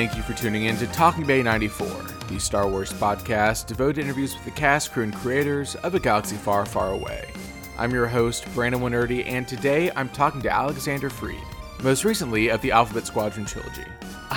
Thank you for tuning in to Talking Bay 94, the Star Wars podcast devoted to interviews with the cast, crew, and creators of a galaxy far, far away. I'm your host, Brandon Wainerdi, and today I'm talking to Alexander Freed, most recently of the Alphabet Squadron trilogy.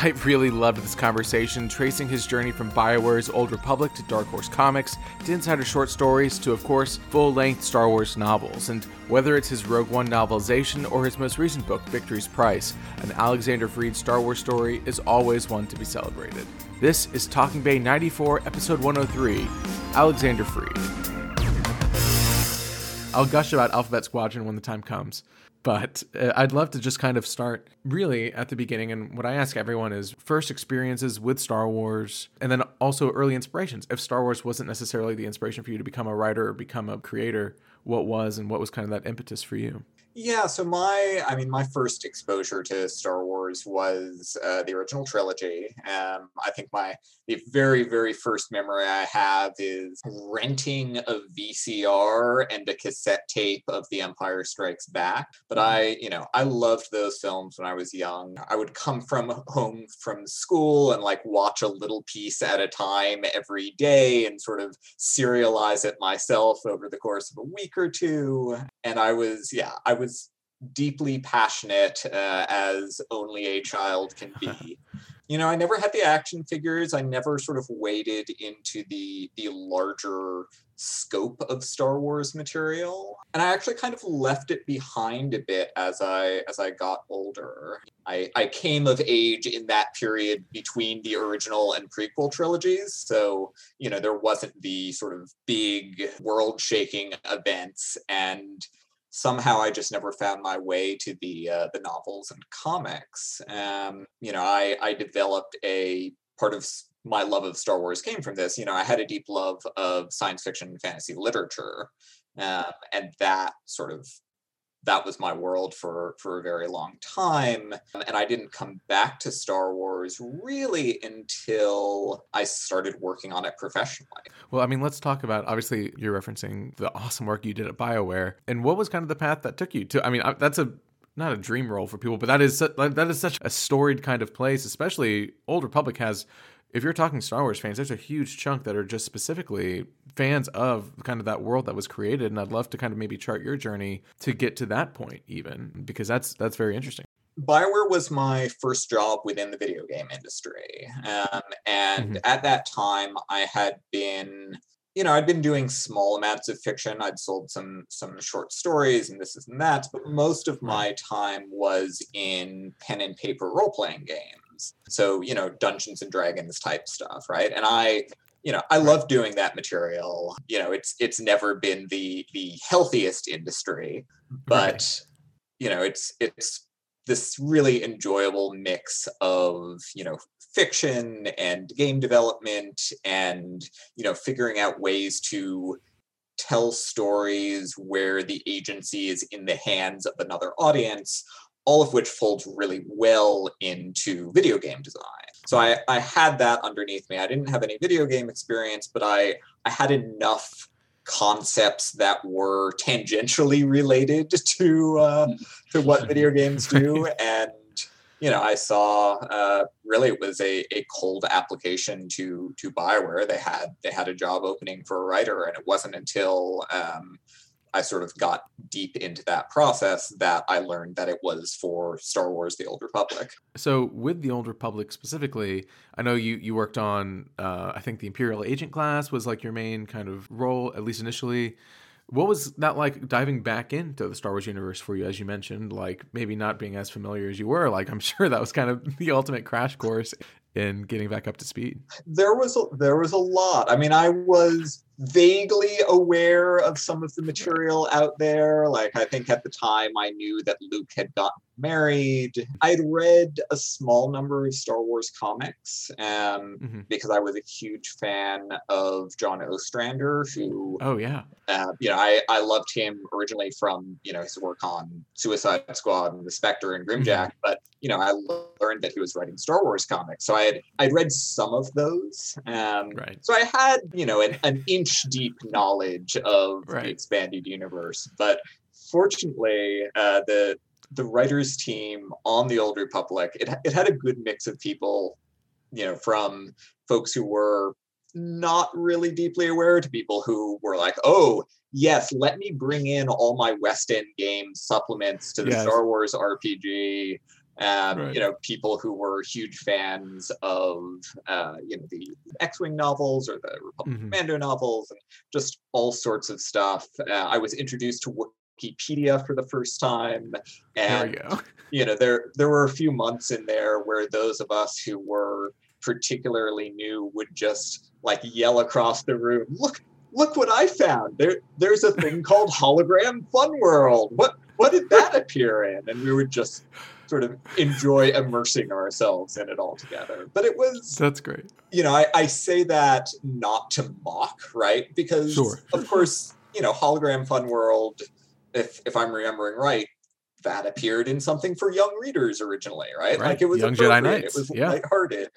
I really loved this conversation, tracing his journey from BioWare's Old Republic to Dark Horse Comics, to Insider short stories, to, of course, full length Star Wars novels. And whether it's his Rogue One novelization or his most recent book, Victory's Price, an Alexander Freed Star Wars story is always one to be celebrated. This is Talking Bay 94, Episode 103 Alexander Freed. I'll gush about Alphabet Squadron when the time comes. But uh, I'd love to just kind of start really at the beginning. And what I ask everyone is first experiences with Star Wars, and then also early inspirations. If Star Wars wasn't necessarily the inspiration for you to become a writer or become a creator, what was and what was kind of that impetus for you? Yeah, so my, I mean, my first exposure to Star Wars was uh, the original trilogy. Um, I think my the very very first memory I have is renting a VCR and a cassette tape of The Empire Strikes Back. But mm-hmm. I, you know, I loved those films when I was young. I would come from home from school and like watch a little piece at a time every day and sort of serialize it myself over the course of a week or two. And I was, yeah, I was deeply passionate uh, as only a child can be. you know, I never had the action figures. I never sort of waded into the the larger scope of Star Wars material. And I actually kind of left it behind a bit as I as I got older. I, I came of age in that period between the original and prequel trilogies. So, you know, there wasn't the sort of big world shaking events and somehow I just never found my way to the uh, the novels and comics. Um, you know, I I developed a part of my love of Star Wars came from this. You know, I had a deep love of science fiction and fantasy literature, um, and that sort of that was my world for for a very long time. And i didn't come back to star wars really until i started working on it professionally. Well i mean let's talk about obviously you're referencing the awesome work you did at bioware. And what was kind of the path that took you to i mean that's a not a dream role for people but that is that is such a storied kind of place especially old republic has if you're talking Star Wars fans, there's a huge chunk that are just specifically fans of kind of that world that was created, and I'd love to kind of maybe chart your journey to get to that point, even because that's that's very interesting. Bioware was my first job within the video game industry, um, and mm-hmm. at that time, I had been you know, I'd been doing small amounts of fiction. I'd sold some some short stories and this and that, but most of my time was in pen and paper role playing games. So, you know, Dungeons and Dragons type stuff, right? And I you know i love doing that material you know it's it's never been the the healthiest industry but right. you know it's it's this really enjoyable mix of you know fiction and game development and you know figuring out ways to tell stories where the agency is in the hands of another audience all of which folds really well into video game design. So I, I had that underneath me. I didn't have any video game experience, but I, I had enough concepts that were tangentially related to uh, to what video games do, and you know, I saw uh, really it was a, a cold application to to Bioware. They had they had a job opening for a writer, and it wasn't until um, I sort of got deep into that process that I learned that it was for Star Wars: The Old Republic. So, with the Old Republic specifically, I know you you worked on. Uh, I think the Imperial Agent class was like your main kind of role, at least initially. What was that like diving back into the Star Wars universe for you, as you mentioned? Like maybe not being as familiar as you were. Like I'm sure that was kind of the ultimate crash course in getting back up to speed. There was a, there was a lot. I mean, I was vaguely aware of some of the material out there. Like I think at the time I knew that Luke had gotten married. I'd read a small number of Star Wars comics um, mm-hmm. because I was a huge fan of John Ostrander, who oh yeah, uh, you know I I loved him originally from you know his work on Suicide Squad and The Spectre and Grimjack, mm-hmm. but you know I learned that he was writing Star Wars comics, so I had I'd read some of those. Um, right. So I had you know an, an inch deep knowledge of right. the expanded universe, but fortunately, uh, the the writers team on the Old Republic, it, it had a good mix of people you know, from folks who were not really deeply aware to people who were like, oh, yes, let me bring in all my West End game supplements to the yes. Star Wars RPG. Um, right. You know, people who were huge fans of uh, you know the X-wing novels or the Republic mm-hmm. Commando novels, and just all sorts of stuff. Uh, I was introduced to Wookieepedia for the first time, and you know there there were a few months in there where those of us who were particularly new would just like yell across the room, "Look, look what I found! There, there's a thing called Hologram Fun World. What, what did that appear in?" And we would just sort of enjoy immersing ourselves in it all together. But it was that's great. You know, I, I say that not to mock, right? Because sure. of course, you know, Hologram Fun World, if if I'm remembering right, that appeared in something for young readers originally, right? right. Like it was Young Jedi Knights. It was yeah. lighthearted.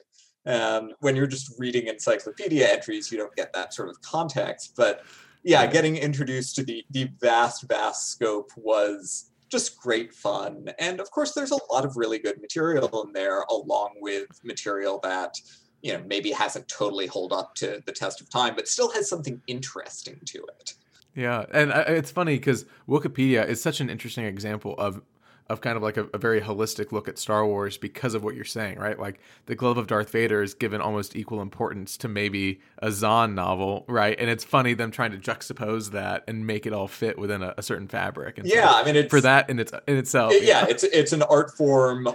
Um, when you're just reading encyclopedia entries, you don't get that sort of context. But yeah, getting introduced to the the vast, vast scope was just great fun. And of course, there's a lot of really good material in there, along with material that you know maybe hasn't totally hold up to the test of time, but still has something interesting to it. Yeah, and it's funny because Wookieepedia is such an interesting example of of kind of like a, a, very holistic look at Star Wars because of what you're saying, right? Like the Glove of Darth Vader is given almost equal importance to maybe a Zahn novel, right? And it's funny them trying to juxtapose that and make it all fit within a, a certain fabric. And yeah, so I mean, it's, for that in its in itself, it, yeah, it's it's an art form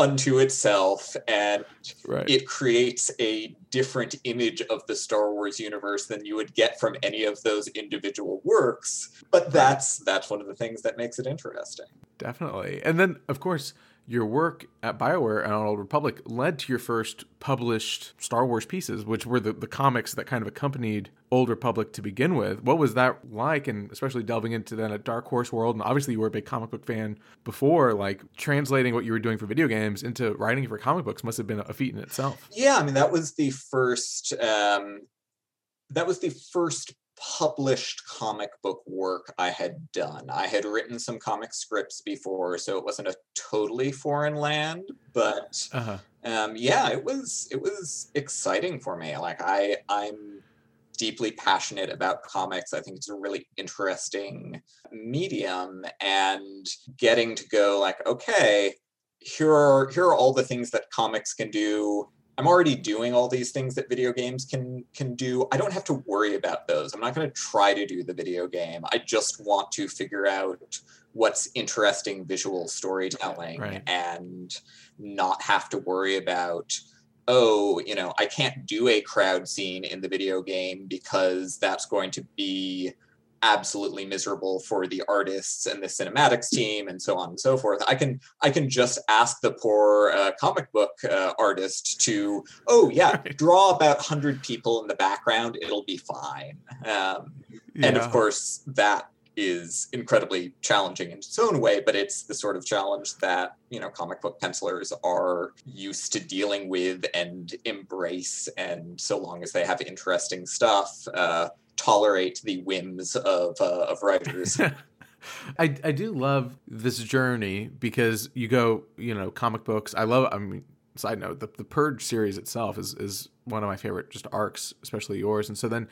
unto itself and right. it creates a different image of the Star Wars universe than you would get from any of those individual works but that's that's one of the things that makes it interesting. Definitely. And then of course your work at BioWare and on Old Republic led to your first published Star Wars pieces, which were the, the comics that kind of accompanied Old Republic to begin with. What was that like? And especially delving into then a Dark Horse world. And obviously, you were a big comic book fan before. Like translating what you were doing for video games into writing for comic books must have been a feat in itself. Yeah, I mean, that was the first. Um, that was the first published comic book work I had done. I had written some comic scripts before, so it wasn't a totally foreign land, but uh-huh. um, yeah, it was it was exciting for me. Like I I'm deeply passionate about comics. I think it's a really interesting medium, and getting to go like, okay, here are here are all the things that comics can do I'm already doing all these things that video games can can do. I don't have to worry about those. I'm not going to try to do the video game. I just want to figure out what's interesting visual storytelling right. and not have to worry about oh, you know, I can't do a crowd scene in the video game because that's going to be absolutely miserable for the artists and the cinematics team and so on and so forth. I can i can just ask the poor uh, comic book uh, artist to oh yeah draw about 100 people in the background it'll be fine. Um, yeah. and of course that is incredibly challenging in its own way but it's the sort of challenge that you know comic book pencilers are used to dealing with and embrace and so long as they have interesting stuff uh, tolerate the whims of uh, of writers. I I do love this journey because you go, you know, comic books. I love. I mean, side note, the the Purge series itself is is one of my favorite just arcs, especially yours. And so then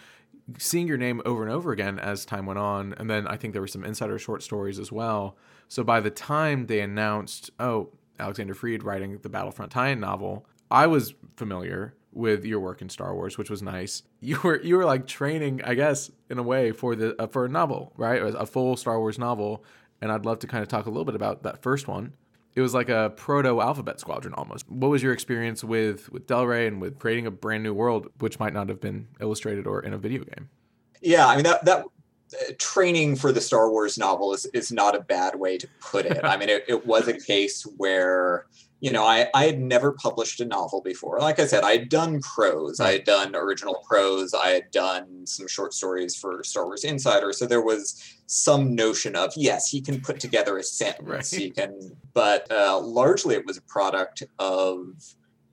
seeing your name over and over again as time went on, and then I think there were some insider short stories as well. So by the time they announced, oh, Alexander Freed writing the Battlefront tie-in novel, I was familiar with your work in Star Wars, which was nice. You were you were like training, I guess, in a way for the uh, for a novel, right? A full Star Wars novel, and I'd love to kind of talk a little bit about that first one. It was like a proto Alphabet Squadron almost. What was your experience with with Del Rey and with creating a brand new world, which might not have been illustrated or in a video game? Yeah, I mean that that training for the Star Wars novel is is not a bad way to put it. I mean, it, it was a case where you know, I, I had never published a novel before. Like I said, I had done prose, I had done original prose, I had done some short stories for Star Wars Insider. So there was some notion of, yes, he can put together a sentence, right. he can, but uh, largely it was a product of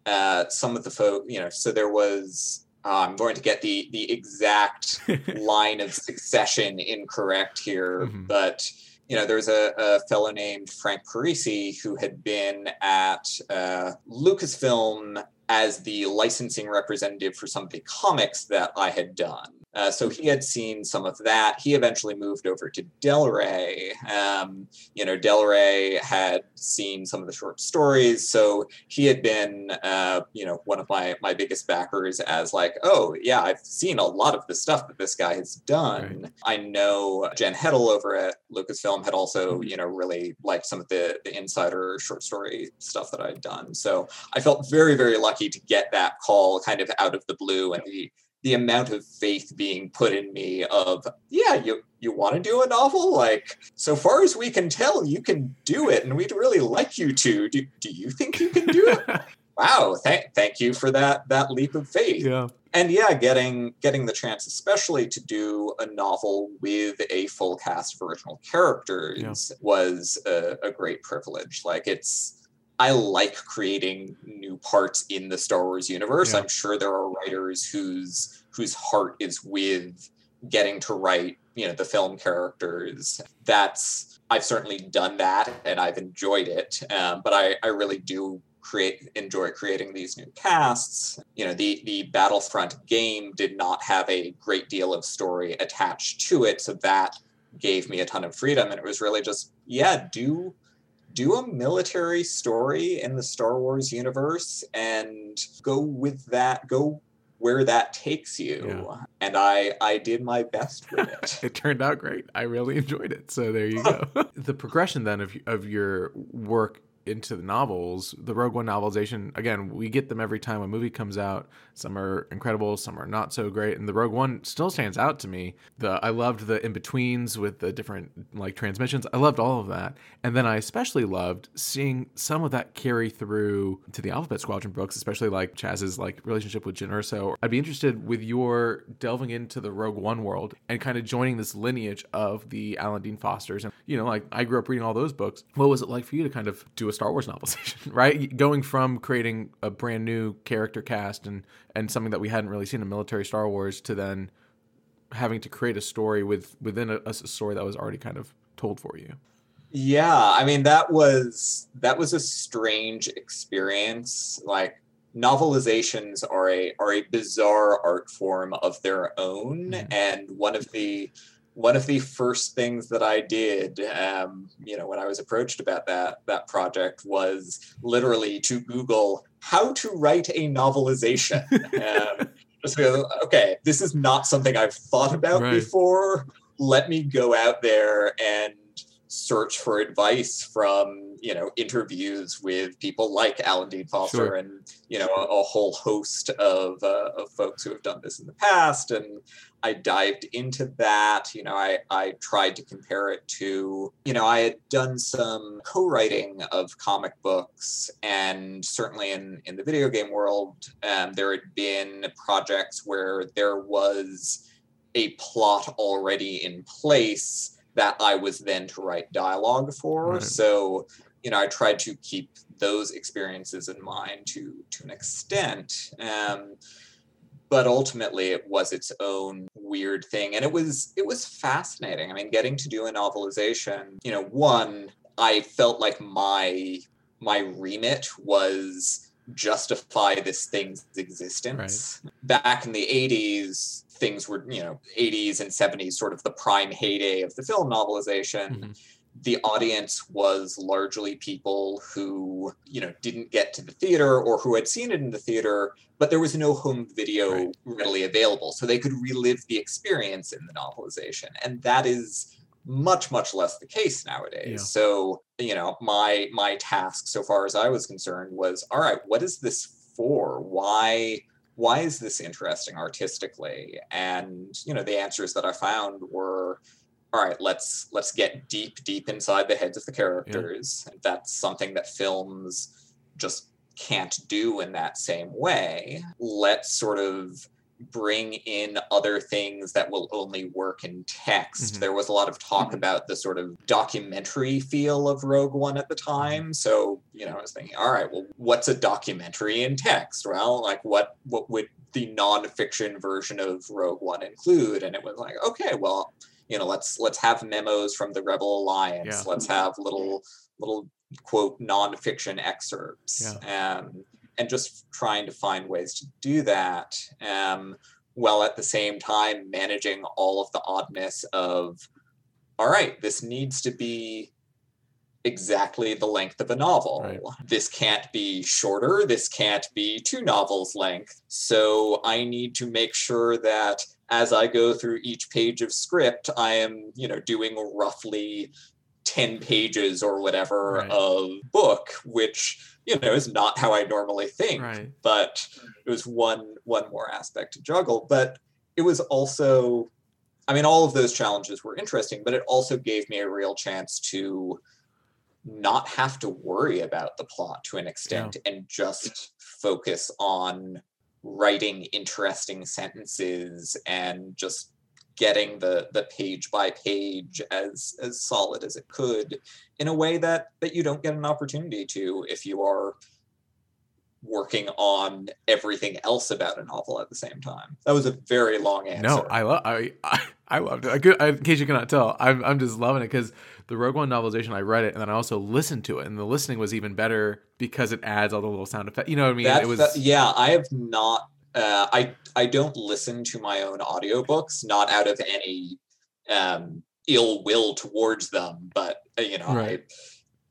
uh, some of the folk, you know, so there was, uh, I'm going to get the, the exact line of succession incorrect here, mm-hmm. but you know, there's a, a fellow named Frank Parisi who had been at uh, Lucasfilm as the licensing representative for some of the comics that I had done. Uh, so he had seen some of that. He eventually moved over to Del Rey. Um, you know, Del Rey had seen some of the short stories, so he had been, uh, you know, one of my my biggest backers as like, oh yeah, I've seen a lot of the stuff that this guy has done. Right. I know Jen Heddle over at Lucasfilm had also, mm-hmm. you know, really liked some of the the insider short story stuff that I'd done. So I felt very very lucky to get that call kind of out of the blue and the the amount of faith being put in me of yeah you you want to do a novel? Like so far as we can tell you can do it and we'd really like you to. Do, do you think you can do it? Wow thank thank you for that that leap of faith. Yeah. And yeah getting getting the chance especially to do a novel with a full cast of original characters yeah. was a, a great privilege. Like it's I like creating new parts in the Star Wars universe. Yeah. I'm sure there are writers whose whose heart is with getting to write, you know, the film characters. That's I've certainly done that and I've enjoyed it. Um, but I, I really do create enjoy creating these new casts. You know, the the Battlefront game did not have a great deal of story attached to it, so that gave me a ton of freedom. And it was really just, yeah, do do a military story in the Star Wars universe and go with that, go where that takes you. Yeah. And I I did my best with it. it turned out great. I really enjoyed it. So there you go. the progression then of of your work into the novels, the Rogue One novelization, again, we get them every time a movie comes out. Some are incredible, some are not so great, and the Rogue One still stands out to me. The I loved the in betweens with the different like transmissions. I loved all of that, and then I especially loved seeing some of that carry through to the Alphabet Squadron books, especially like Chass's like relationship with Jyn Erso. I'd be interested with your delving into the Rogue One world and kind of joining this lineage of the Alan Dean Fosters, and you know, like I grew up reading all those books. What was it like for you to kind of do a Star Wars novelization, right? Going from creating a brand new character cast and and something that we hadn't really seen in military Star Wars to then having to create a story with within a, a story that was already kind of told for you. Yeah, I mean that was that was a strange experience. Like novelizations are a are a bizarre art form of their own, mm-hmm. and one of the one of the first things that I did, um, you know, when I was approached about that that project was literally to Google how to write a novelization. um, just go, okay, this is not something I've thought about right. before. Let me go out there and search for advice from you know interviews with people like Alan Dean Foster sure. and you know a, a whole host of, uh, of folks who have done this in the past and I dived into that. You know, I, I tried to compare it to, you know, I had done some co-writing of comic books and certainly in, in the video game world, um, there had been projects where there was a plot already in place that I was then to write dialogue for. Right. So, you know, I tried to keep those experiences in mind to to an extent. Um, but ultimately it was its own weird thing and it was it was fascinating i mean getting to do a novelization you know one i felt like my my remit was justify this thing's existence right. back in the 80s things were you know 80s and 70s sort of the prime heyday of the film novelization mm-hmm the audience was largely people who you know didn't get to the theater or who had seen it in the theater but there was no home video right. readily available so they could relive the experience in the novelization and that is much much less the case nowadays yeah. so you know my my task so far as i was concerned was all right what is this for why why is this interesting artistically? And you know the answers that i found were all right let's let's get deep deep inside the heads of the characters. Yeah. that's something that films just can't do in that same way. Let's sort of bring in other things that will only work in text. Mm-hmm. There was a lot of talk mm-hmm. about the sort of documentary feel of Rogue One at the mm-hmm. time. So, you know, I was thinking, all right, well, what's a documentary in text? Well, like what what would the nonfiction version of Rogue One include? And it was like, okay, well, you know let's let's have memos from the rebel alliance Yeah. let's have little little quote nonfiction excerpts um, and just trying to find ways to do that um, while at the same time managing all of the oddness of all right this needs to be exactly the length of a novel. Right. this can't be shorter. This can't be two novels length. So i need to make sure that as i go through each page of script i am you know doing roughly 10 pages or whatever Right. of book which you know is not how i normally think Right. but it was one one more aspect to juggle but it was also i mean all of those challenges were interesting but it also gave me a real chance to not have to worry about the plot to an extent and just focus on writing interesting sentences and just getting the the page by page as as solid as it could in a way that that you don't get an opportunity to if you are working on everything else about a novel at the same time. That was a very long answer. No, I love I, I I loved it. I could, I, in case you cannot tell, I'm I'm just loving it because the Rogue One novelization, I read it and then I also listened to it, and the listening was even better because it adds all the little sound effects. You know what I mean? That- it was that- yeah, I have not. Uh, I I don't listen to my own audiobooks, not out of any um, ill will towards them, but uh, you know, Right. I,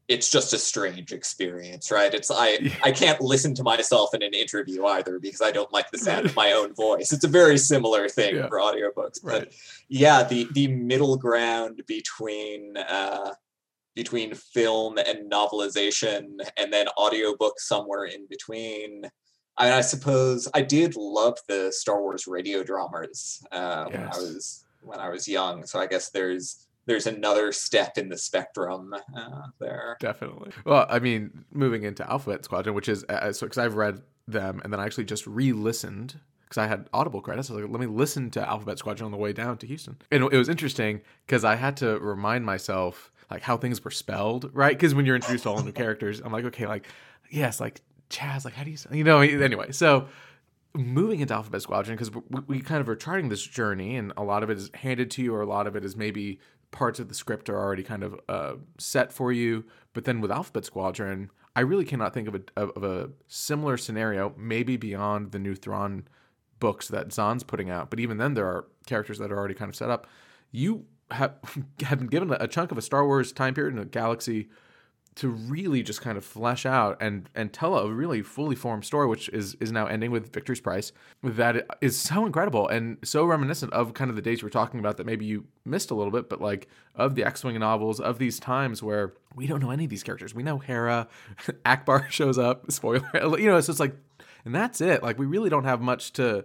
it's just a strange experience, right? It's I Yeah. I can't listen to myself in an interview either because I don't like the sound of my own voice. It's a very similar thing Yeah. for audiobooks, but right. yeah the the middle ground between uh between film and novelization and then audiobook somewhere in between I, mean, I suppose I did love the Star Wars radio dramas uh, when I was when I was young. So I guess there's there's another step in the spectrum uh, there. Definitely. Well, I mean, moving into Alphabet Squadron, which is uh, so because I've read them and then I actually just re-listened because I had Audible credits. I was like, let me listen to Alphabet Squadron on the way down to Houston, and it was interesting because I had to remind myself like how things were spelled, right? Because when you're introduced to all the new characters, I'm like, okay, like yes, like Chass, like how do you, you know? Anyway, so moving into Alphabet Squadron because we, we kind of are charting this journey, and a lot of it is handed to you, or a lot of it is maybe parts of the script are already kind of uh, set for you. But then with Alphabet Squadron, I really cannot think of a of, of a similar scenario, maybe beyond the new Thrawn books that Zahn's putting out. But even then, there are characters that are already kind of set up. You have have been given a chunk of a Star Wars time period in a galaxy to really just kind of flesh out and and tell a really fully formed story, which is is now ending with Victory's Price. That is so incredible and so reminiscent of kind of the days we're talking about that maybe you missed a little bit, but like of the X-wing novels of these times where we don't know any of these characters. We know Hera, Ackbar shows up. Spoiler, you know. It's just like, and that's it. Like we really don't have much to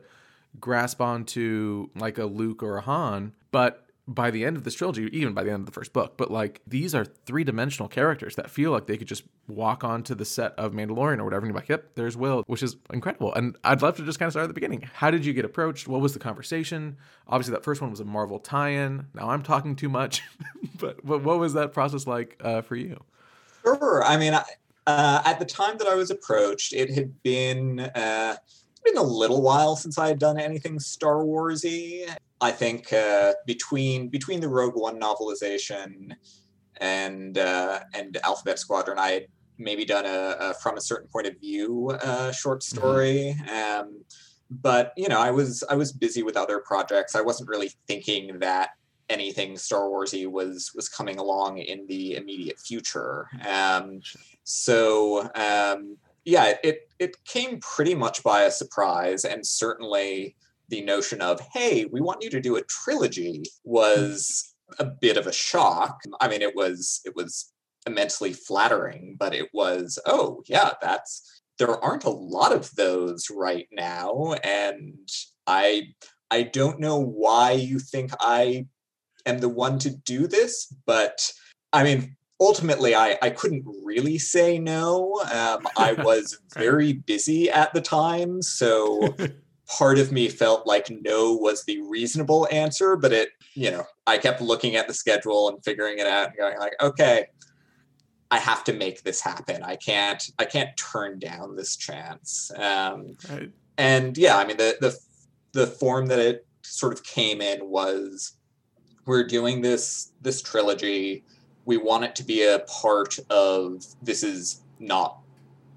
grasp onto like a Luke or a Han, but by the end of this trilogy, even by the end of the first book, but like these are three dimensional characters that feel like they could just walk onto the set of Mandalorian or whatever and be like, yep, there's Wyl, which is incredible. And I'd love to just kind of start at the beginning. How did you get approached? What was the conversation? Obviously, that first one was a Marvel tie in. Now I'm talking too much, but, but what was that process like uh, for you? Sure. I mean, I, uh, at the time that I was approached, it had been uh, been a little while since I had done anything Star Warsy. I think uh, between between the Rogue One novelization and uh, and Alphabet Squadron, I had maybe done a, a from a certain point of view uh, short story. Um, but you know, I was I was busy with other projects. I wasn't really thinking that anything Star Warsy was was coming along in the immediate future. Um, so um, yeah, it it came pretty much by a surprise, and certainly the notion of hey, we want you to do a trilogy was a bit of a shock. I mean, it was it was immensely flattering, but it was oh yeah, that's there aren't a lot of those right now, and I I don't know why you think I am the one to do this, but I mean, ultimately, I, I couldn't really say no. Um, I was very busy at the time, so part of me felt like no was the reasonable answer, but it, you know, I kept looking at the schedule and figuring it out and going like, okay, I have to make this happen. I can't, I can't turn down this chance. Um, Right. and yeah, I mean the the the form that it sort of came in was we're doing this this trilogy. We want it to be a part of this is not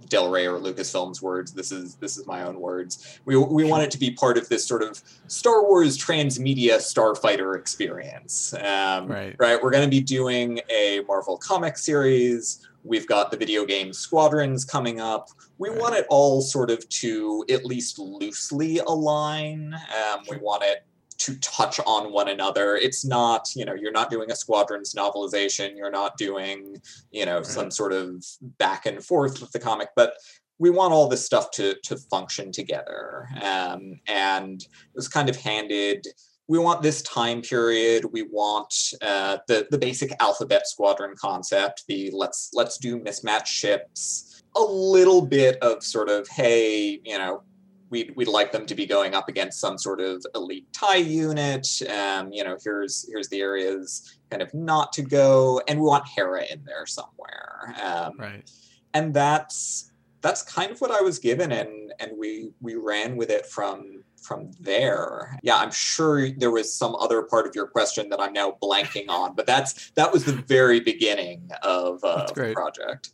Del Rey or Lucasfilm's words. This is this is my own words. We we want it to be part of this sort of Star Wars transmedia starfighter experience. Um, Right. Right. We're going to be doing a Marvel comic series. We've got the video game Squadrons coming up. We Right. want it all sort of to at least loosely align. Um, we want it to touch on one another. It's not, you know, you're not doing a Squadrons novelization. You're not doing, you know, Right. some sort of back and forth with the comic, but we want all this stuff to to function together. Um, and it was kind of handed. We want this time period. We want uh, the the basic alphabet squadron concept. The let's let's do mismatched ships. A little bit of sort of hey, you know, we'd we'd like them to be going up against some sort of elite tie unit. Um, you know, here's here's the areas kind of not to go, and we want Hera in there somewhere. Um, Right. and that's that's kind of what I was given, and and we we ran with it from from there. Yeah, I'm sure there was some other part of your question that I'm now blanking on, but that's that was the very beginning of, uh, the project.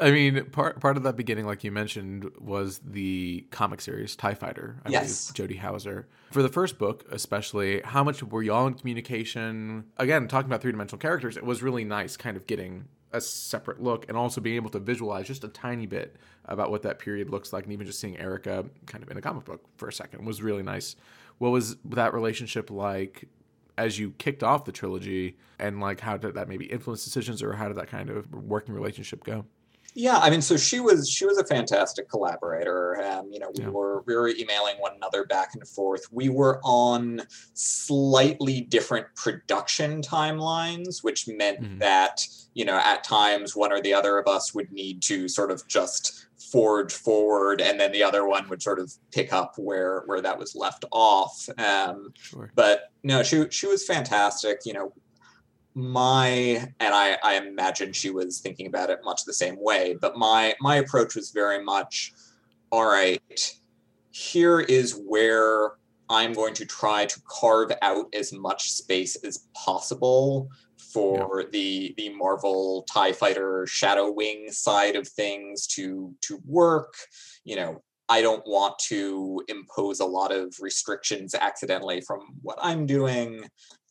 I mean, part part of that beginning, like you mentioned, was the comic series Tie Fighter. I Yes. Jody Houser. For the first book, especially, how much were y'all in communication? Again, talking about three dimensional characters, it was really nice, kind of getting a separate look, and also being able to visualize just a tiny bit about what that period looks like, and even just seeing Yrica kind of in a comic book for a second was really nice. What was that relationship like? As you kicked off the trilogy, and like how did that maybe influence decisions, or how did that kind of working relationship go? Yeah, I mean, so she was she was a fantastic collaborator. Um, you know, we Yeah. were we were emailing one another back and forth. We were on slightly different production timelines, which meant Mhm. that you know at times one or the other of us would need to sort of just forge forward, and then the other one would sort of pick up where where that was left off. Um, Sure. but no, she she was fantastic. You know, my and I, I imagine she was thinking about it much the same way. But my my approach was very much, all right, here is where I'm going to try to carve out as much space as possible for the the Marvel TIE Fighter Shadow Wing side of things to to work. You know, I don't want to impose a lot of restrictions accidentally from what I'm doing.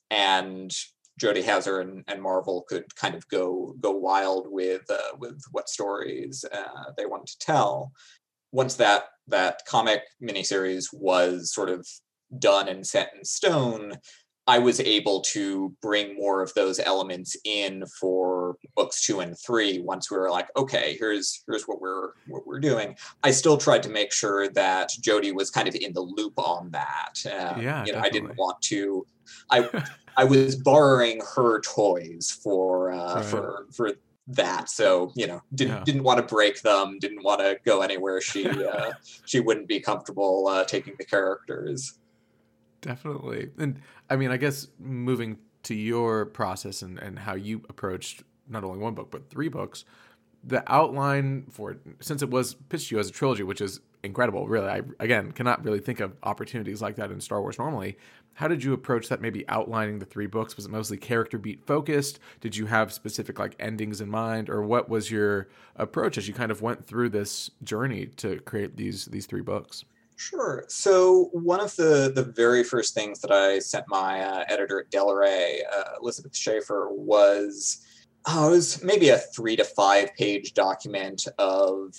And Jody Houser and, and Marvel could kind of go go wild with uh, with what stories uh, they wanted to tell. Once that that comic miniseries was sort of done and set in stone, I was able to bring more of those elements in for books two and three. Once we were like, okay, here's here's what we're what we're doing. I still tried to make sure that Jody was kind of in the loop on that. Um, Yeah, you know, I didn't want to. I I was borrowing her toys for uh, Right. for for that. So you know, didn't Yeah. didn't want to break them. Didn't want to go anywhere she uh, she wouldn't be comfortable uh, taking the characters. Definitely. And I mean, I guess moving to your process and, and how you approached not only one book, but three books, the outline for since it was pitched to you as a trilogy, which is incredible, really. I, again, cannot really think of opportunities like that in Star Wars normally. How did you approach that, maybe outlining the three books? Was it mostly character beat focused? Did you have specific like endings in mind? Or what was your approach as you kind of went through this journey to create these these three books? Sure. So one of the the very first things that I sent my uh, editor at Del Rey, uh, Elizabeth Schaefer, was oh, it was maybe a three to five page document of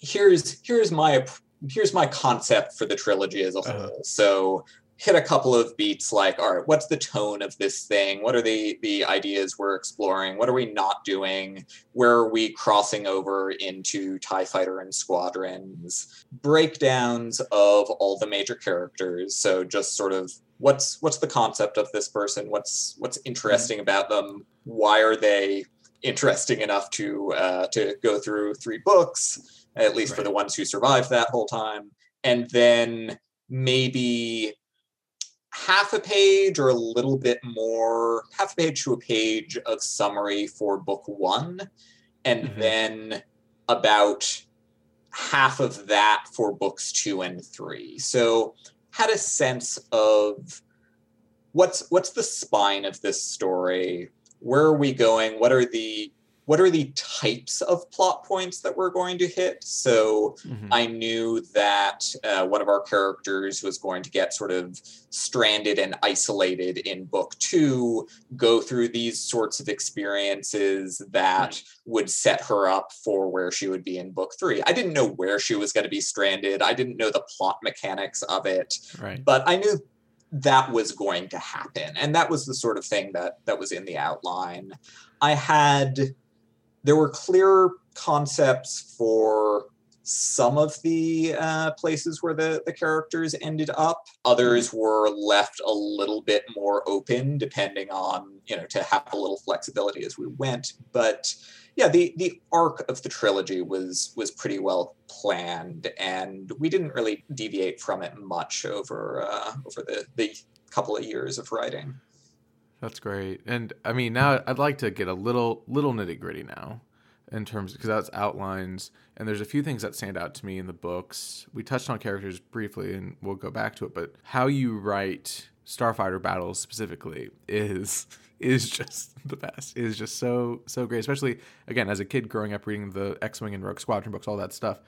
here's here's my here's my concept for the trilogy as a whole. Uh-huh. So hit a couple of beats like all right what's the tone of this thing? What are the the ideas we're exploring? What are we not doing? Where are we crossing over into tie fighter and squadrons? Breakdowns of all the major characters. So just sort of what's what's the concept of this person? What's what's interesting about them? Why are they interesting enough to uh, to go through three books at least for the ones who survived that whole time? And then maybe half a page or a little bit more, half a page to a page of summary for book one, and Mhm. then about half of that for books two and three. So had a sense of what's what's the spine of this story? Where are we going? What are the what are the types of plot points that we're going to hit? So mm-hmm. I knew that uh, one of our characters was going to get sort of stranded and isolated in book two, go through these sorts of experiences that right. would set her up for where she would be in book three. I didn't know where she was going to be stranded, I didn't know the plot mechanics of it, right. but I knew that was going to happen and that was the sort of thing that that was in the outline i had there were clear concepts for some of the uh, places where the, the characters ended up. Others were left a little bit more open, depending on, you know, to have a little flexibility as we went. But yeah, the, the arc of the trilogy was was pretty well planned, and we didn't really deviate from it much over uh, over the, the couple of years of writing. That's great. And I mean, now I'd like to get a little little nitty gritty now, in terms because that's outlines, and there's a few things that stand out to me in the books. We touched on characters briefly, and we'll go back to it. But how you write starfighter battles specifically is is just the best. It is just so so great, especially again as a kid growing up reading the X-wing and Rogue Squadron books, all that stuff.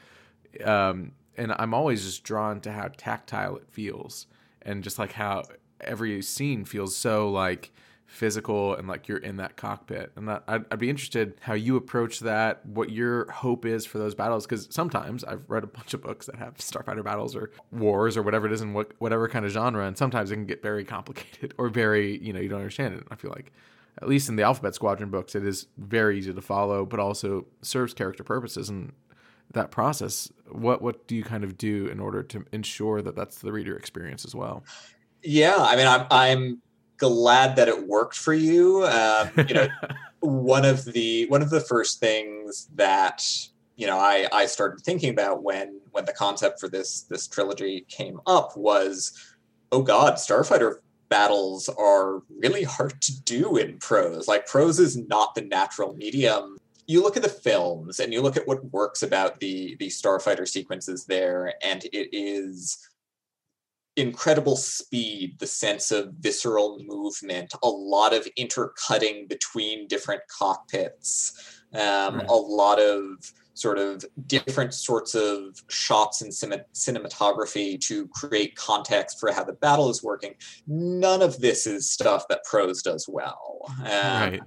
Um, and I'm always just drawn to how tactile it feels, and just like how every scene feels so like physical and like you're in that cockpit. And that, I'd, I'd, be interested how you approach that what your hope is for those battles because sometimes i've read a bunch of books that have starfighter battles or wars or whatever it is in what, whatever kind of genre and sometimes it can get very complicated or very you know you don't understand it. I feel like at least in the alphabet squadron books it is very easy to follow but also serves character purposes and that process. What what do you kind of do in order to ensure that that's the reader experience as well yeah, I mean, I'm I'm glad that it worked for you. Um, you know, one of the one of the first things that you know I I started thinking about when when the concept for this this trilogy came up was, oh God, Starfighter battles are really hard to do in prose. Like prose is not the natural medium. You look at the films and you look at what works about the the starfighter sequences there, and it is incredible speed, the sense of visceral movement, a lot of intercutting between different cockpits, um, right. a lot of sort of different sorts of shots and cinematography to create context for how the battle is working. None of this is stuff that prose does well. Um, right.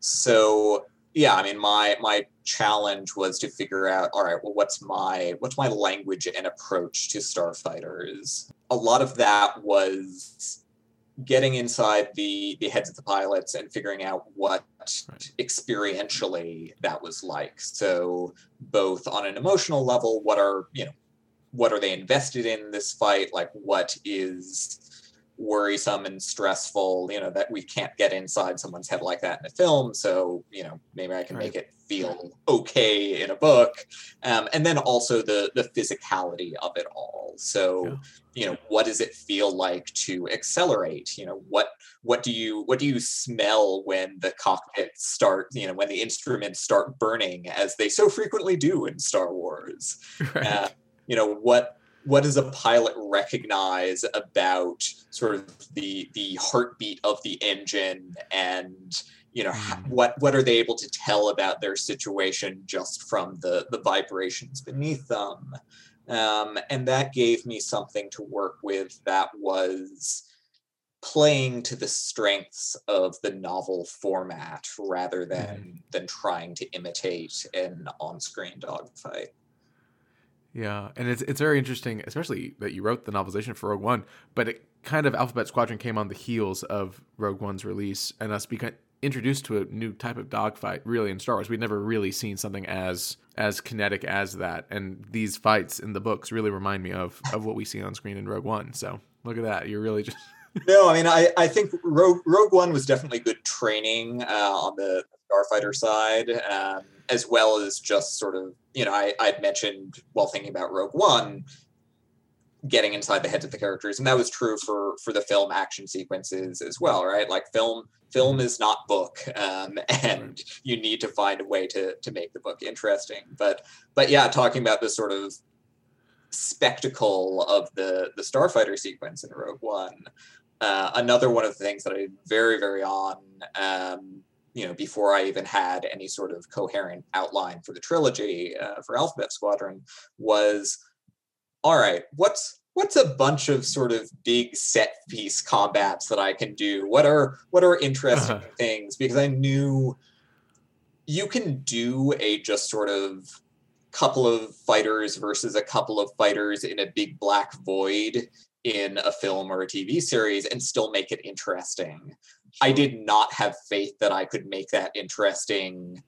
So yeah, I mean, my my challenge was to figure out, all right, well, what's my what's my language and approach to starfighters? A lot of that was getting inside the the heads of the pilots and figuring out what right. experientially that was like. So both on an emotional level, what are you know, what are they invested in this fight? Like, what is worrisome and stressful you know that we can't get inside someone's head like that in a film so you know maybe i can right. make it feel okay in a book um, and then also the the physicality of it all so yeah. You know what does it feel like to accelerate you know what what do you what do you smell when the cockpit start you know when the instruments start burning as they so frequently do in star wars right. uh, you know what what does a pilot recognize about sort of the the heartbeat of the engine and you know mm. what what are they able to tell about their situation just from the the vibrations beneath them um, and that gave me something to work with that was playing to the strengths of the novel format rather than mm. than trying to imitate an on-screen dogfight yeah, and it's it's very interesting, especially that you wrote the novelization for Rogue One, but it kind of Alphabet Squadron came on the heels of Rogue One's release, and us become introduced to a new type of dogfight. Really, in Star Wars, we'd never really seen something as as kinetic as that, and these fights in the books really remind me of of what we see on screen in Rogue One. So look at that, you're really just. no, I mean, I, I think Rogue, Rogue One was definitely good training uh, on the Starfighter side, um, as well as just sort of you know, I, I'd mentioned while thinking about Rogue One, getting inside the heads of the characters, and that was true for for the film action sequences as well, right? Like film film is not book, um, and you need to find a way to to make the book interesting. But but yeah, talking about this sort of spectacle of the the starfighter sequence in Rogue One. uh, another one of the things that I did very, very on, um, you know, before I even had any sort of coherent outline for the trilogy uh, for Alphabet Squadron was, all right, what's what's a bunch of sort of big set piece combats that I can do? What are what are interesting uh-huh. things? Because I knew you can do a just sort of couple of fighters versus a couple of fighters in a big black void in a film or a TV series and still make it interesting. I did not have faith that I could make that interesting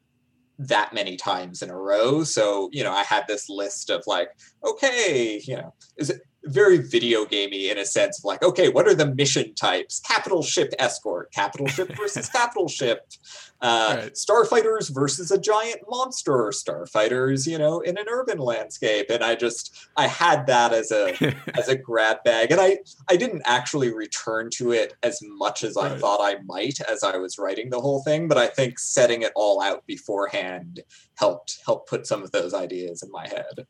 that many times in a row. So, you know, I had this list of like, okay, you know, is it very video gamey in a sense of like, okay, what are the mission types? Capital ship escort, capital ship versus capital ship, uh, right. starfighters versus a giant monster, starfighters, you know, in an urban landscape. And I just I had that as a as a grab bag, and I I didn't actually return to it as much as I thought I might as I was writing the whole thing. But I think setting it all out beforehand helped help put some of those ideas in my head.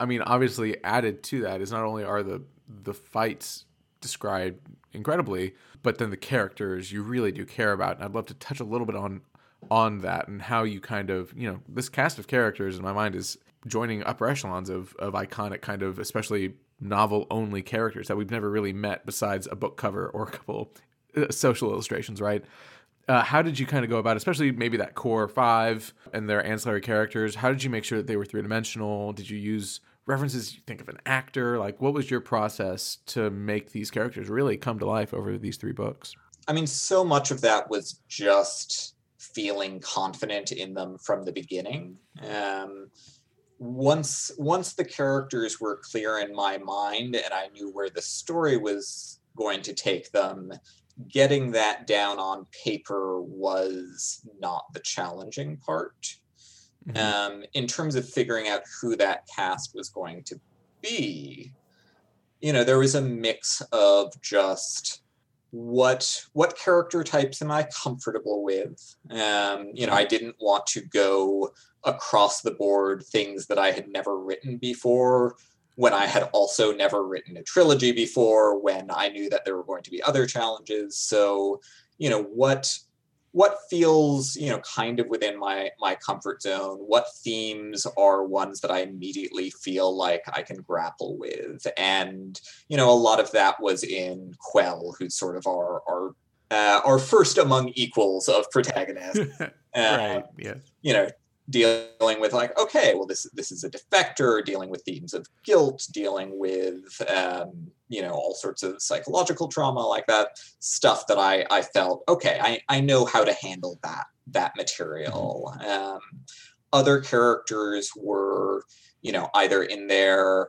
I mean, obviously, added to that is not only are the the fights described incredibly, but then the characters you really do care about. And I'd love to touch a little bit on on that and how you kind of you know this cast of characters in my mind is joining upper echelons of of iconic kind of especially novel only characters that we've never really met besides a book cover or a couple uh, social illustrations, right? Uh, how did you kind of go about, especially maybe that core five and their ancillary characters? How did you make sure that they were three dimensional? Did you use references you think of an actor like what was your process to make these characters really come to life over these three books? I mean so much of that was just feeling confident in them from the beginning. Um, once once the characters were clear in my mind and i knew where the story was going to take them getting that down on paper was not the challenging part mm-hmm. um, in terms of figuring out who that cast was going to be. You know, there was a mix of just what what character types am I comfortable with? Um, you know, I didn't want to go across the board things that I had never written before when I had also never written a trilogy before, when I knew that there were going to be other challenges. So, you know, what what feels you know kind of within my my comfort zone? What themes are ones that i immediately feel like i can grapple with? And you know a lot of that was in Quell who's sort of our our uh, our first among equals of protagonists. Uh, right yeah you know dealing with like okay well this this is a defector dealing with themes of guilt dealing with um, you know all sorts of psychological trauma like that stuff that i i felt okay i i know how to handle that that material. Um, other characters were you know either in there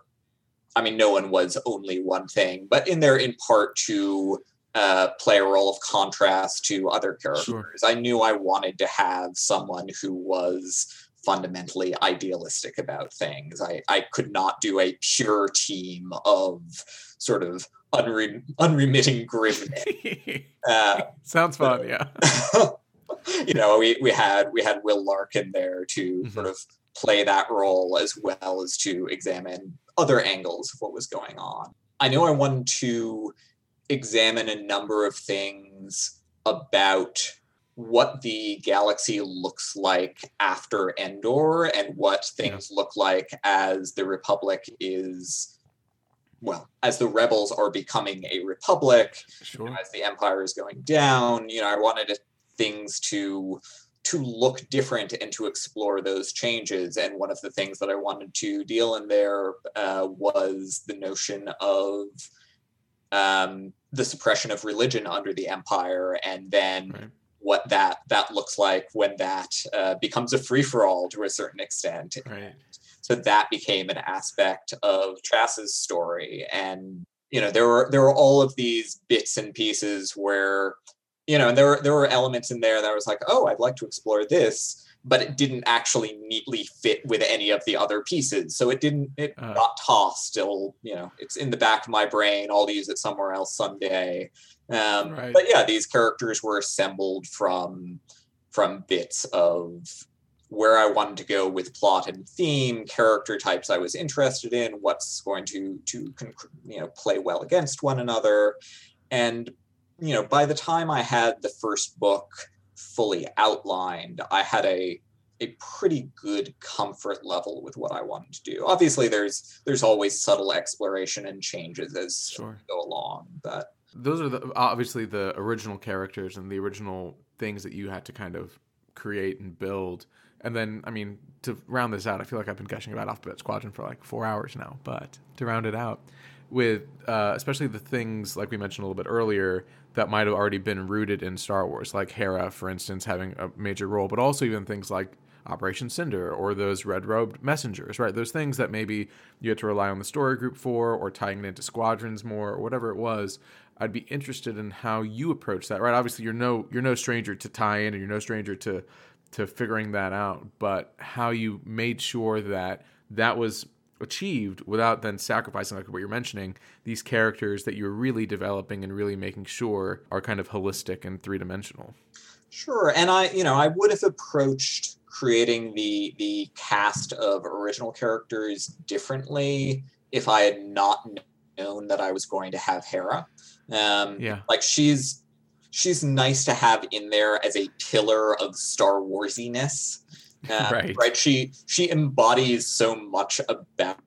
i mean no one was only one thing but in there in part to uh, play a role of contrast to other characters. Sure. I knew I wanted to have someone who was fundamentally idealistic about things. I, I could not do a pure team of sort of unre- unremitting grimness. Uh, Sounds fun, yeah. you know, we, we had we had Will Larkin there to mm-hmm. sort of play that role as well as to examine other angles of what was going on. I know I wanted to examine a number of things about what the galaxy looks like after Endor and what things yeah. look like as the Republic is, well, as the rebels are becoming a republic, sure. you know, as the Empire is going down. You know, I wanted things to to look different and to explore those changes. And one of the things that I wanted to deal in there uh, was the notion of um, the suppression of religion under the empire, and then right. what that that looks like when that uh, becomes a free for all to a certain extent. Right. So that became an aspect of Chass's story, and you know there were there were all of these bits and pieces where you know and there were there were elements in there that was like oh I'd like to explore this but it didn't actually neatly fit with any of the other pieces. So it didn't, it uh, got tossed still, you know, it's in the back of my brain. I'll use it somewhere else someday. Um, right. But yeah, these characters were assembled from, from bits of where I wanted to go with plot and theme, character types I was interested in, what's going to, to, you know, play well against one another. And you know, by the time I had the first book fully outlined, I had a a pretty good comfort level with what I wanted to do. Obviously, there's there's always subtle exploration and changes as sure. we go along, but those are the obviously the original characters and the original things that you had to kind of create and build. And then, I mean, to round this out, I feel like I've been gushing about Alphabet Squadron for like four hours now. But to round it out, with uh, especially the things like we mentioned a little bit earlier that might have already been rooted in Star Wars, like Hera, for instance, having a major role, but also even things like Operation Cinder or those red robed messengers, right? Those things that maybe you had to rely on the story group for or tying it into squadrons more or whatever it was. I'd be interested in how you approach that, right? Obviously, you're no you're no stranger to tie in, and you're no stranger to to figuring that out. But how you made sure that that was achieved without then sacrificing, like what you're mentioning, these characters that you're really developing and really making sure are kind of holistic and three dimensional. Sure, and I, you know, I would have approached creating the the cast of original characters differently if I had not known that I was going to have Hera. Um, yeah, like she's she's nice to have in there as a pillar of Star Warsiness. Um, right. right. She she embodies so much about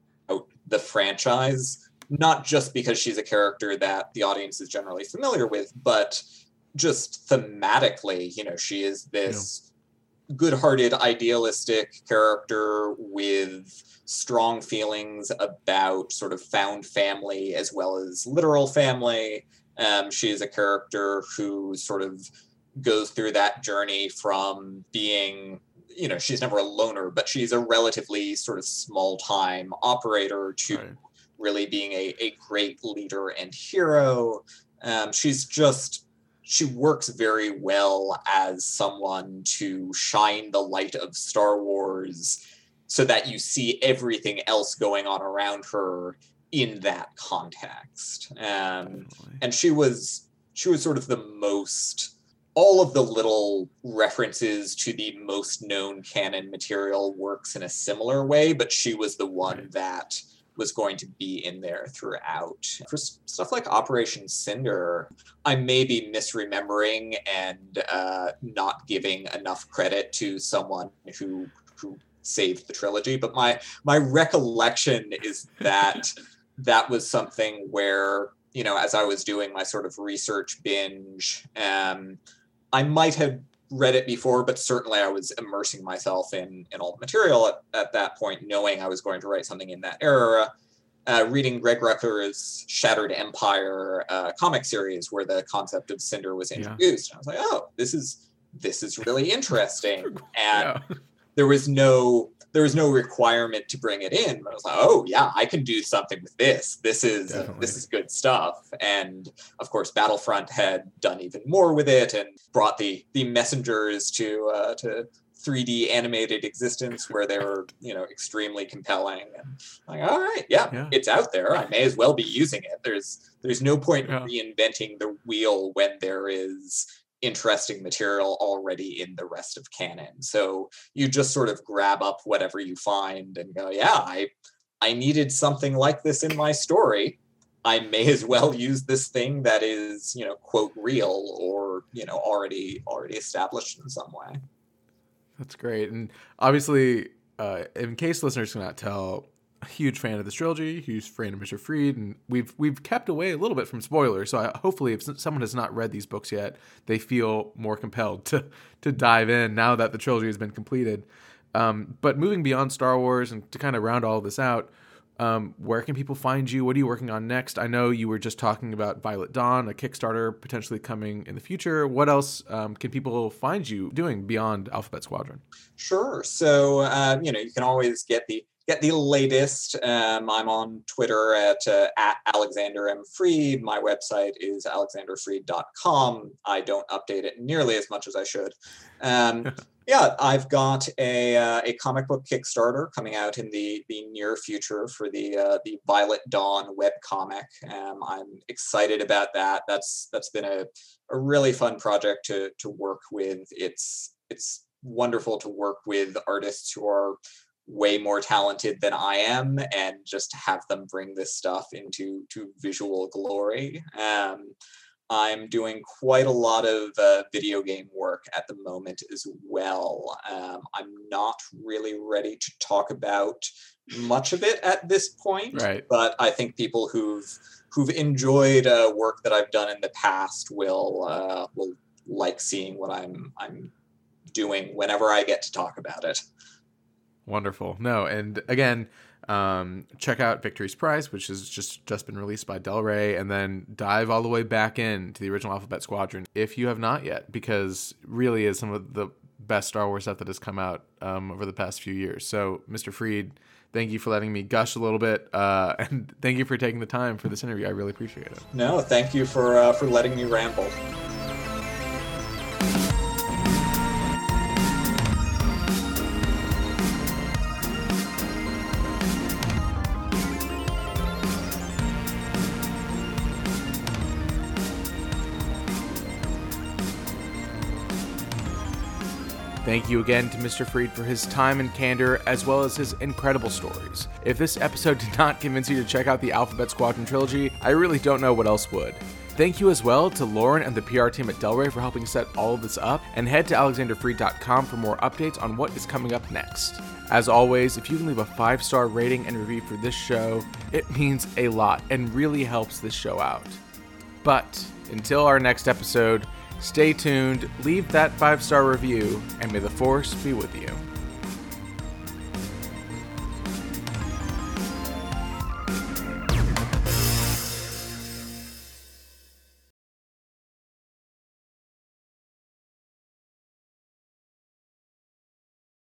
the franchise, not just because she's a character that the audience is generally familiar with, but just thematically, you know, she is this yeah. good-hearted, idealistic character with strong feelings about sort of found family as well as literal family. Um, she is a character who sort of goes through that journey from being you know she's never a loner but she's a relatively sort of small time operator to right. really being a, a great leader and hero. Um, she's just she works very well as someone to shine the light of star wars so that you see everything else going on around her in that context. Um, and she was she was sort of the most all of the little references to the most known canon material works in a similar way, but she was the one right. that was going to be in there throughout. For stuff like Operation Cinder, I may be misremembering and uh, not giving enough credit to someone who who saved the trilogy, but my my recollection is that that was something where you know as I was doing my sort of research binge. Um, I might have read it before, but certainly I was immersing myself in, in all the material at, at that point, knowing I was going to write something in that era. Uh, reading Greg Rucka's Shattered Empire uh, comic series, where the concept of Cinder was introduced, yeah. I was like, "Oh, this is this is really interesting." And yeah. There was no there was no requirement to bring it in. But I was like, oh yeah, I can do something with this. This is Definitely. this is good stuff. And of course, Battlefront had done even more with it and brought the the messengers to uh, to 3D animated existence where they were, you know, extremely compelling. And like, all right, yeah, yeah, it's out there. I may as well be using it. There's there's no point yeah. reinventing the wheel when there is interesting material already in the rest of canon. So you just sort of grab up whatever you find and go, yeah, I I needed something like this in my story. I may as well use this thing that is, you know, quote real or, you know, already already established in some way. That's great. And obviously, uh, in case listeners cannot tell, huge fan of this trilogy, huge fan of Mr. Freed, and we've we've kept away a little bit from spoilers. So I, hopefully, if someone has not read these books yet, they feel more compelled to to dive in now that the trilogy has been completed. Um, but moving beyond Star Wars and to kind of round all this out, um, where can people find you? What are you working on next? I know you were just talking about Violet Dawn, a Kickstarter potentially coming in the future. What else um, can people find you doing beyond Alphabet Squadron? Sure. So, uh, you know, you can always get the get the latest. Um, I'm on Twitter at, uh, at Alexander M. Freed. My website is alexanderfreed.com. I don't update it nearly as much as I should. Um, yeah, I've got a, uh, a comic book Kickstarter coming out in the, the near future for the uh, the Violet Dawn web comic. Um, I'm excited about that. That's that's been a, a really fun project to to work with. It's it's wonderful to work with artists who are way more talented than I am and just have them bring this stuff into to visual glory. Um, I'm doing quite a lot of uh, video game work at the moment as well. Um, I'm not really ready to talk about much of it at this point, right. but I think people who've who've enjoyed uh, work that I've done in the past will uh, will like seeing what I'm I'm doing whenever I get to talk about it. Wonderful. No, and again, um, check out Victory's Price, which has just just been released by Del Rey, and then dive all the way back in to the original Alphabet Squadron if you have not yet, because really is some of the best Star Wars stuff that has come out um, over the past few years. So, Mr. Freed, thank you for letting me gush a little bit, uh, and thank you for taking the time for this interview. I really appreciate it. No, thank you for uh, for letting me ramble. Thank you again to Mr. Freed for his time and candor, as well as his incredible stories. If this episode did not convince you to check out the Alphabet Squadron trilogy, I really don't know what else would. Thank you as well to Lauren and the PR team at Del Rey for helping set all of this up, and head to alexanderfreed.com for more updates on what is coming up next. As always, if you can leave a five star rating and review for this show, it means a lot and really helps this show out. But until our next episode, Stay tuned, leave that five star review, and may the Force be with you.